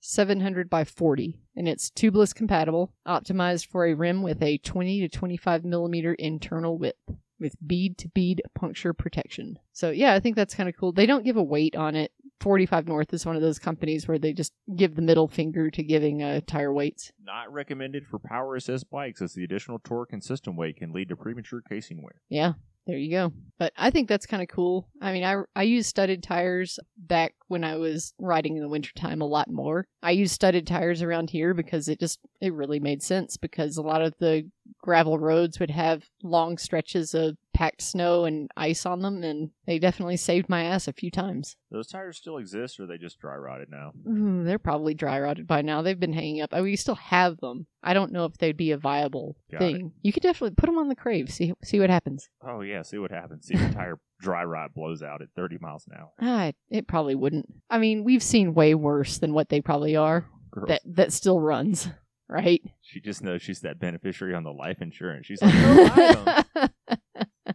700 by 40, and it's tubeless compatible, optimized for a rim with a 20 to 25 millimeter internal width with bead to bead puncture protection. So, yeah, I think that's kind of cool. They don't give a weight on it. 45 North is one of those companies where they just give the middle finger to giving uh, tire weights. Not recommended for power assist bikes as the additional torque and system weight can lead to premature casing wear. Yeah, there you go. But I think that's kind of cool. I mean, I, I use studded tires back when I was riding in the wintertime a lot more. I use studded tires around here because it just, it really made sense because a lot of the gravel roads would have long stretches of packed snow and ice on them, and they definitely saved my ass a few times. Those tires still exist, or are they just dry rotted now? Ooh, they're probably dry rotted by now. They've been hanging up. I we still have them. I don't know if they'd be a viable Got thing. You could definitely put them on the crave. See see what happens. Oh yeah, see what happens. See if the tire (laughs) dry rot blows out at 30 miles an hour. Ah, it, it probably wouldn't. I mean, we've seen way worse than what they probably are. Girl, That that still runs, right? she just knows she's that beneficiary on the life insurance. She's like, 'em." (laughs)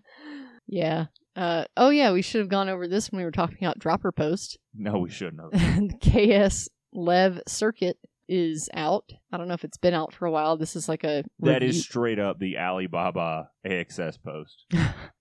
yeah. Uh, oh yeah, we should have gone over this when we were talking about dropper post. No, we shouldn't have. (laughs) KS Lev circuit is out. I don't know if it's been out for a while. This is like a That review- is straight up the Alibaba AXS post. (laughs)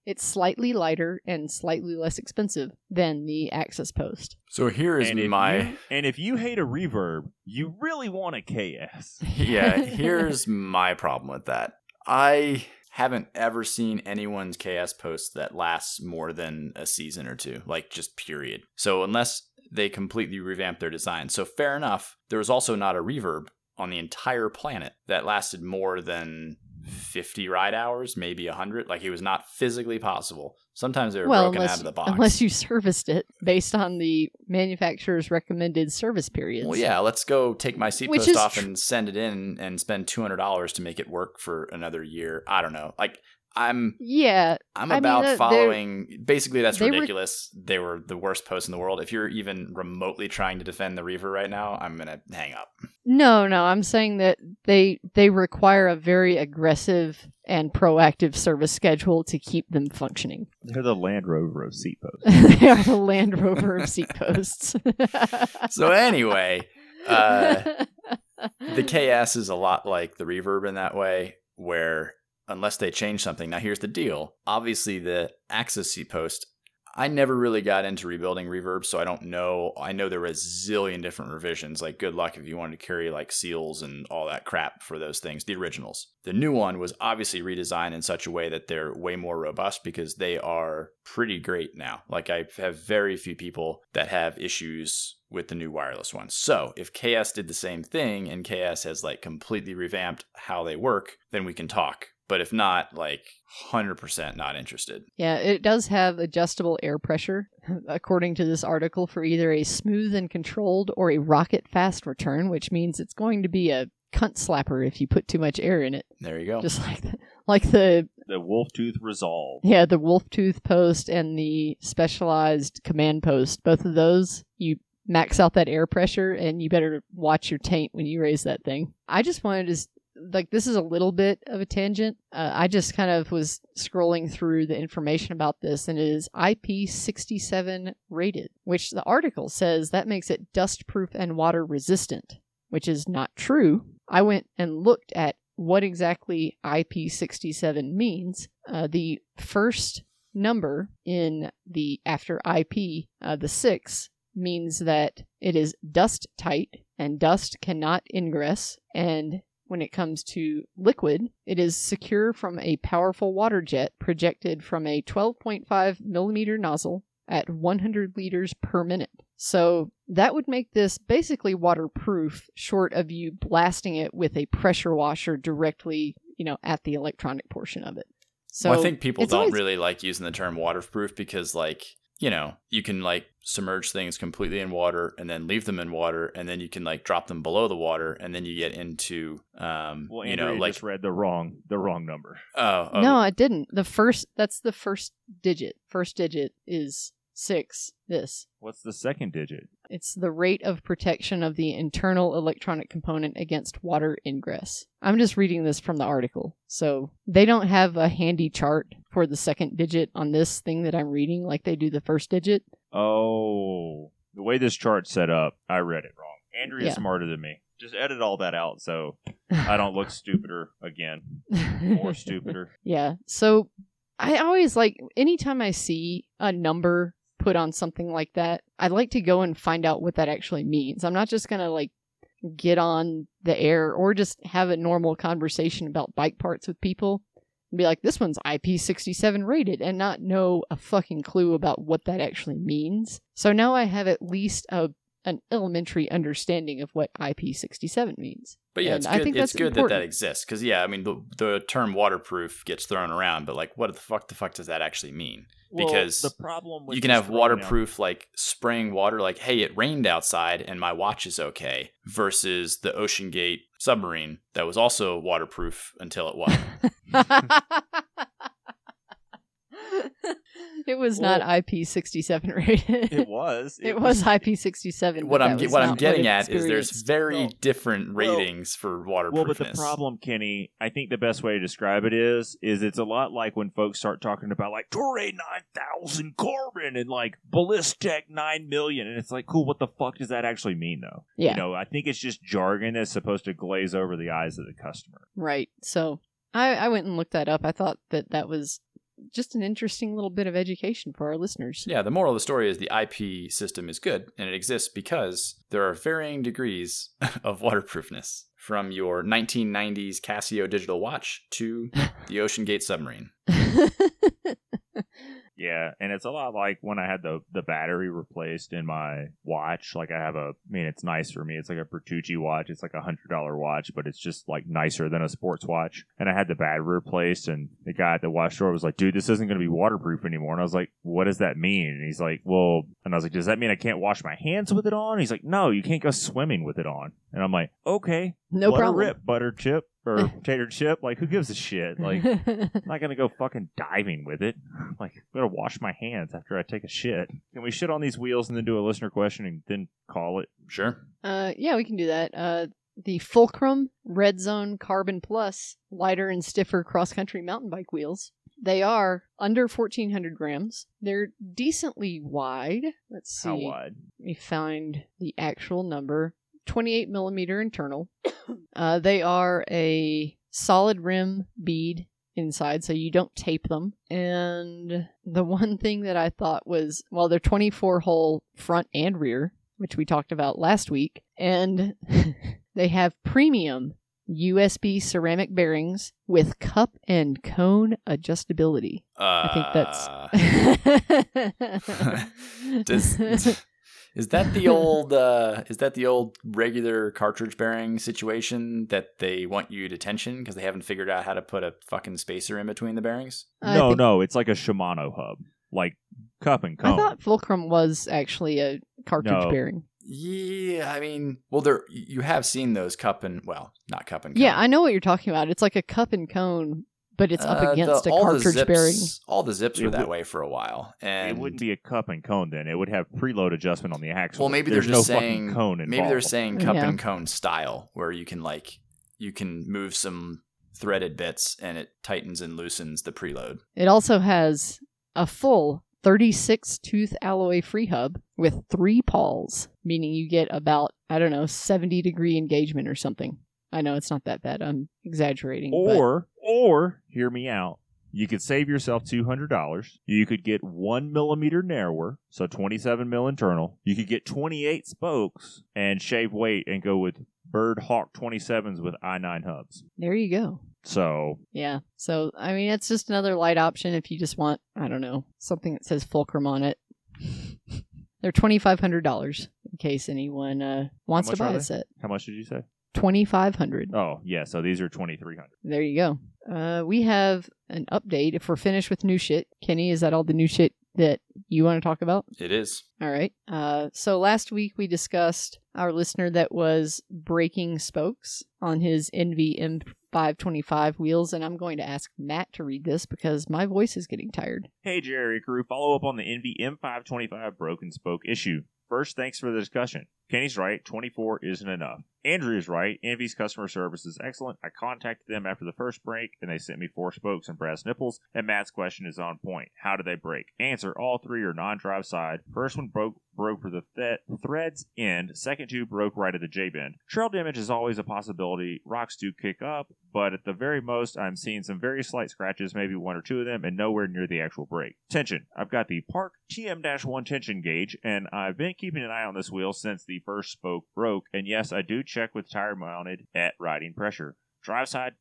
It's slightly lighter and slightly less expensive than the AXS Post. So here is and if my you, and if you hate a reverb, you really want a KS. (laughs) yeah. (laughs) Here's my problem with that. I haven't ever seen anyone's KS post that lasts more than a season or two, like just period. So unless they completely revamped their design, so fair enough. There was also not a reverb on the entire planet that lasted more than 50 ride hours, maybe 100. Like it was not physically possible. Sometimes they were well, broken unless, out of the box. unless you serviced it based on the manufacturer's recommended service periods. Well, yeah, let's go take my seat Which post off tr- and send it in and spend two hundred dollars to make it work for another year. I don't know. Like I'm, Yeah, I'm I mean, about uh, following. basically, that's they were- ridiculous. they were the worst post in the world. If you're even remotely trying to defend the Reverb right now, I'm gonna hang up. no, no. I'm saying that they they require a very aggressive and proactive service schedule to keep them functioning. They're the Land Rover of seat posts. (laughs) they are the Land Rover of seat (laughs) posts. So anyway, uh, (laughs) the KS is a lot like the Reverb in that way, where unless they change something, now here's the deal. Obviously, the AXS C post. I never really got into rebuilding reverb, so I don't know. I know there was a zillion different revisions. Like, good luck if you wanted to carry like seals and all that crap for those things, the originals. The new one was obviously redesigned in such a way that they're way more robust because they are pretty great now. Like, I have very few people that have issues with the new wireless ones. So, if KS did the same thing and KS has like completely revamped how they work, then we can talk. But if not, like 100% not interested. Yeah, it does have adjustable air pressure, (laughs) according to this article, for either a smooth and controlled or a rocket fast return, which means it's going to be a cunt slapper if you put too much air in it. There you go. Just like the, like the The Wolf Tooth Resolve. yeah the wolf tooth post and the specialized command post. Both of those you max out that air pressure, and you better watch your taint when you raise that thing. I just wanted to. Like this is a little bit of a tangent. Uh, I just kind of was scrolling through the information about this, and it is IP67 rated, which the article says that makes it dust proof and water resistant, which is not true. I went and looked at what exactly IP67 means. Uh, the first number in the after IP, uh, the six, means that it is dust tight and dust cannot ingress. And when it comes to liquid, it is secure from a powerful water jet projected from a 12.5 millimeter nozzle at 100 liters per minute. So that would make this basically waterproof, short of you blasting it with a pressure washer directly, you know, at the electronic portion of it. So well, I think people don't always- really like using the term waterproof because, like, you know, you can like submerge things completely in water and then leave them in water, and then you can like drop them below the water, and then you get into, um, Well, you know, like, just read the wrong the wrong number. oh, oh, No, I didn't. The first that's the first digit. First digit is 6. This. What's the second digit? It's the rate of protection of the internal electronic component against water ingress. I'm just reading this from the article. So they don't have a handy chart for the second digit on this thing that I'm reading like they do the first digit. Oh, the way this chart's set up, I read it wrong. Andrea's Yeah. smarter than me. Just edit all that out so (laughs) I don't look stupider again. More stupider. (laughs) Yeah. So I always like anytime I see a number put on something like that, I'd like to go and find out what that actually means. I'm not just going to like get on the air or just have a normal conversation about bike parts with people and be like, this one's IP67 rated and not know a fucking clue about what that actually means. So now I have at least a an elementary understanding of what IP67 means. But yeah, And it's I think It's that's good that that exists because yeah, I mean the the term waterproof gets thrown around, but like, what the fuck the fuck does that actually mean? Well, Because the problem with you can have throwing out- waterproof like spraying water, like hey, it rained outside and my watch is okay, versus the Ocean Gate submarine that was also waterproof until it wasn't. (laughs) (laughs) it was not IP67 (laughs) rated. It was. It was IP67. what I'm that ge- was what I'm getting it at is there's very Well- different well- ratings for waterproofness. Well, but the problem, Kenny, I think the best way to describe it is, is it's a lot like when folks start talking about like Toray nine thousand carbon and like Ballistec nine million, and it's like, cool. What the fuck does that actually mean, though? Yeah. You know, I think it's just jargon that's supposed to glaze over the eyes of the customer. Right. So I, I went and looked that up. I thought that that was just an interesting little bit of education for our listeners. Yeah, the moral of the story is the IP system is good and it exists because there are varying degrees (laughs) of waterproofness from your 1990s Casio digital watch to (laughs) the Ocean Gate submarine. (laughs) Yeah, and it's a lot like when I had the the battery replaced in my watch. Like I have a, I mean, it's nice for me. It's like a Bertucci watch. It's like a hundred dollar watch, but it's just like nicer than a sports watch. And I had the battery replaced, and the guy at the watch store was like, "Dude, this isn't going to be waterproof anymore." And I was like, "What does that mean?" And he's like, "Well," and I was like, "Does that mean I can't wash my hands with it on?" he's like, "No, you can't go swimming with it on." And I'm like, "Okay, no what problem. rip, butter chip or (laughs) tater chip. Like, who gives a shit? Like." (laughs) I'm not gonna go fucking diving with it. Like, I'm gonna wash my hands after I take a shit. Can we shit on these wheels and then do a listener question and then call it? Sure. uh, yeah, we can do that. Uh, the Fulcrum Red Zone Carbon Plus lighter and stiffer cross country mountain bike wheels. They are under 1400 grams. They're decently wide. Let's see. How wide? Let me find the actual number 28 millimeter internal. uh, they are a solid rim bead inside, so you don't tape them. And the one thing that I thought was, well, they're 24 hole front and rear, which we talked about last week, and (laughs) they have premium USB ceramic bearings with cup and cone adjustability. Uh, I think that's. (laughs) (laughs) Does- is that the old (laughs) uh, is that the old regular cartridge bearing situation that they want you to tension because they haven't figured out how to put a fucking spacer in between the bearings? No, think- no, it's like a Shimano hub, like cup and cone. I thought Fulcrum was actually a cartridge No. bearing. Yeah, I mean, well, there you have seen those cup and well, not cup and cone. Yeah. I know what you're talking about. It's like a cup and cone, but it's up Uh, against the- a cartridge Zipps, bearing. All the Zipps It were that would- way for a while, and it wouldn't be a cup and cone then. It would have preload adjustment on the axle. Well, maybe There's they're just no saying fucking cone involved. maybe they're saying cup Yeah. and cone style, where you can like you can move some threaded bits and it tightens and loosens the preload. It also has a full 36 tooth alloy free hub with three pawls, meaning you get about, I don't know, 70 degree engagement or something. I know it's not that bad. I'm exaggerating. but- Or, or, hear me out. You could save yourself two hundred dollars. You could get one millimeter narrower, so twenty-seven mil internal. You could get twenty-eight spokes and shave weight and go with Berd Hawk twenty-sevens with i nine hubs. there you go. So Yeah. So, I mean, it's just another light option if you just want, I don't know, something that says Fulcrum on it. (laughs) They're $2,500 in case anyone uh, wants to buy a set. how much did you say? 2500 Oh yeah, so these are twenty-three hundred. There you go. Uh, we have an update. If we're finished with new shit, Kenny, is that all the new shit that you want to talk about? It is. All right. Uh, so last week we discussed our listener that was breaking spokes on his ENVE M525 wheels, and I'm going to ask Matt to read this because my voice is getting tired. Hey, Jerry crew, follow up on the ENVE M525 broken spoke issue. First, thanks for the discussion. Kenny's right, 24 isn't enough. Andrew is right, ENVE's customer service is excellent. I contacted them after the first break, and they sent me four spokes and brass nipples, and Matt's question is on point. How did they break? Answer, all three are non-drive side. First one broke broke for the th- thread's end, second two broke right at the J-bend. Trail damage is always a possibility. Rocks do kick up, but at the very most, I'm seeing some very slight scratches, maybe one or two of them, and nowhere near the actual break. Tension. I've got the Park TM-1 tension gauge, and I've been keeping an eye on this wheel since the first spoke broke, and yes, I do check with tire mounted at riding pressure. Drive side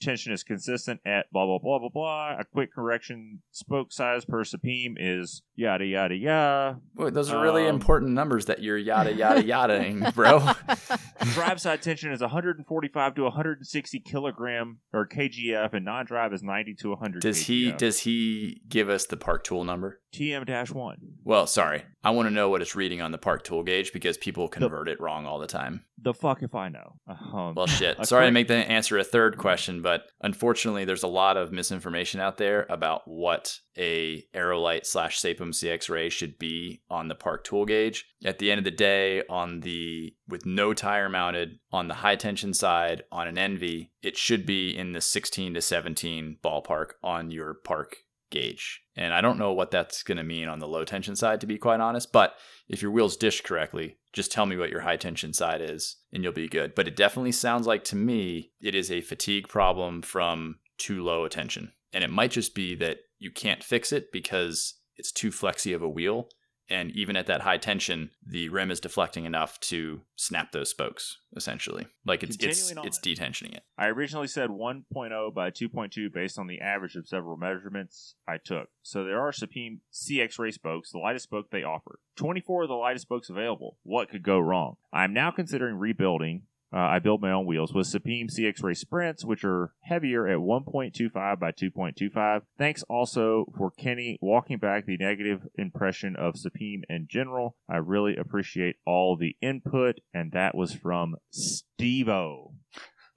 tension is consistent at blah blah blah blah blah. A quick correction: spoke size per Sapim is yada yada yada. Boy, those are really Um, important numbers that you're yada yada yadaing, (laughs) bro. (laughs) Drive side tension is 145 to 160 kilogram or kgf, and non-drive is 90 to 100. Does he does he give us the park tool number? TM-1? Well, sorry. I want to know what it's reading on the park tool gauge because people convert it wrong all the time. The fuck if I know. Um, Well, shit. (laughs) Sorry to make the answer a third question, but unfortunately, there's a lot of misinformation out there about what a Aerolite slash Sapim CX Ray should be on the park tool gauge. At the end of the day, on the with no tire mounted on the high tension side on an ENVE, it should be in the 16 to 17 ballpark on your park gauge. And I don't know what that's going to mean on the low tension side, to be quite honest. But if your wheels dish correctly, just tell me what your high tension side is and you'll be good. But it definitely sounds like to me it is a fatigue problem from too low a tension. And it might just be that you can't fix it because it's too flexy of a wheel. And even at that high tension, the rim is deflecting enough to snap those spokes, essentially. Like it's it's on. it's detensioning it. I originally said 1.0 by 2.2 based on the average of several measurements I took. So there are Sapim CX Ray spokes, the lightest spoke they offer. 24 of the lightest spokes available. What could go wrong? I'm now considering rebuilding. Uh, I build my own wheels with Sapim CX Ray Sprints, which are heavier at 1.25 by 2.25. Thanks also for Kenny walking back the negative impression of Sapim in general. I really appreciate all the input, and that was from Steve-O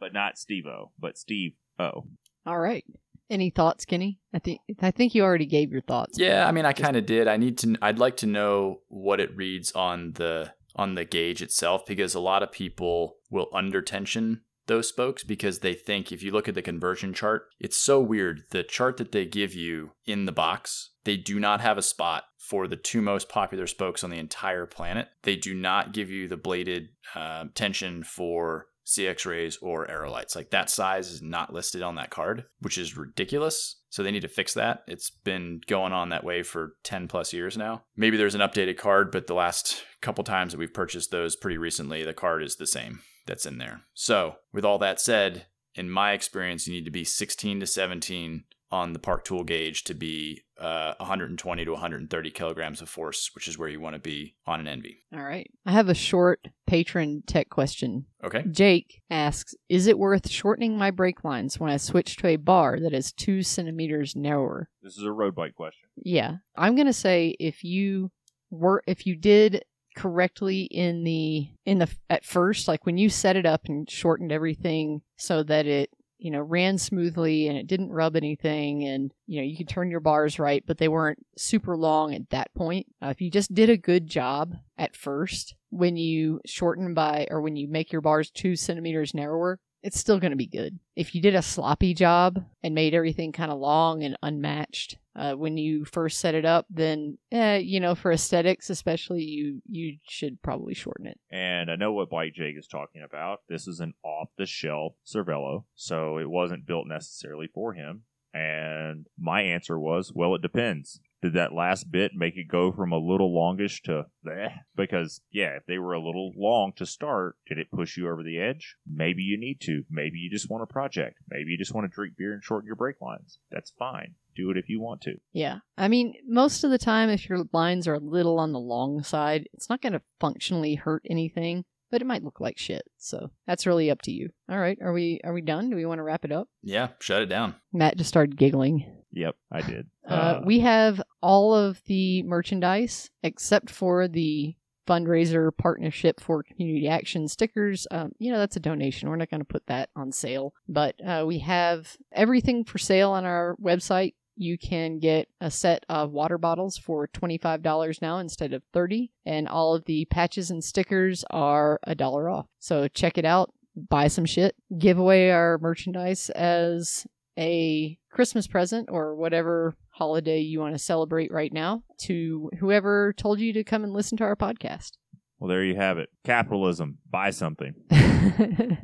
but not Steve O, but Steve O. All right. Any thoughts, Kenny? I think I think you already gave your thoughts. Yeah, I mean, I kind of did. I need to. I'd like to know what it reads on the on the gauge itself because a lot of people will under tension those spokes because they think if you look at the conversion chart, it's so weird. The chart that they give you in the box, they do not have a spot for the two most popular spokes on the entire planet. They do not give you the bladed uh, tension for CX rays, or aerolites. Like that size is not listed on that card, which is ridiculous. So they need to fix that. It's been going on that way for 10 plus years now. Maybe there's an updated card, but the last couple times that we've purchased those pretty recently, the card is the same that's in there. So, with all that said, in my experience, you need to be 16 to 17 on the park tool gauge to be uh, 120 to 130 kilograms of force, which is where you want to be on an ENVE. All right. I have a short patron tech question. Okay. Jake asks Is it worth shortening my brake lines when I switch to a bar that is two centimeters narrower? This is a road bike question. Yeah. I'm going to say if you were, if you did correctly in the in the at first like when you set it up and shortened everything so that it you know ran smoothly and it didn't rub anything and you know you could turn your bars right but they weren't super long at that point. Uh, if you just did a good job at first when you shorten by or when you make your bars two centimeters narrower it's still going to be good if you did a sloppy job and made everything kind of long and unmatched uh, when you first set it up, then eh, you know for aesthetics, especially, you you should probably shorten it. And I know what Bike Jake is talking about. This is an off-the-shelf Cervelo, so it wasn't built necessarily for him. And my answer was, well, it depends. Did that last bit make it go from a little longish to bleh? Because, yeah, if they were a little long to start, did it push you over the edge? Maybe you need to. Maybe you just want a project. Maybe you just want to drink beer and shorten your brake lines. That's fine. Do it if you want to. Yeah, I mean, most of the time, if your lines are a little on the long side, it's not going to functionally hurt anything, but it might look like shit. So that's really up to you. All right, are we are we done? Do we want to wrap it up? Yeah, shut it down. Matt just started giggling. Yep, I did. Uh, we have all of the merchandise except for the fundraiser partnership for community action stickers. Um, you know, that's a donation. We're not going to put that on sale, but uh, we have everything for sale on our website. You can get a set of water bottles for $25 now instead of 30 and all of the patches and stickers are a dollar off. So check it out, buy some shit, give away our merchandise as a Christmas present or whatever holiday you want to celebrate right now to whoever told you to come and listen to our podcast. Well, there you have it. Capitalism. Buy something. (laughs)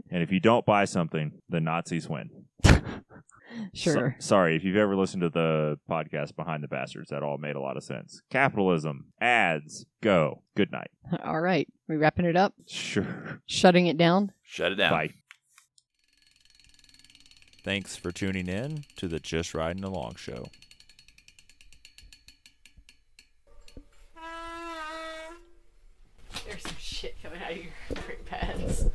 And if you don't buy something, the Nazis win. (laughs) Sure. So, sorry, if you've ever listened to the podcast Behind the Bastards, that all made a lot of sense. Capitalism, ads, go. Good night. (laughs) All right. We wrapping it up? Sure. Shutting it down? Shut it down. Bye. Thanks for tuning in to the Just Riding Along show. There's some shit coming out of your (laughs) pants.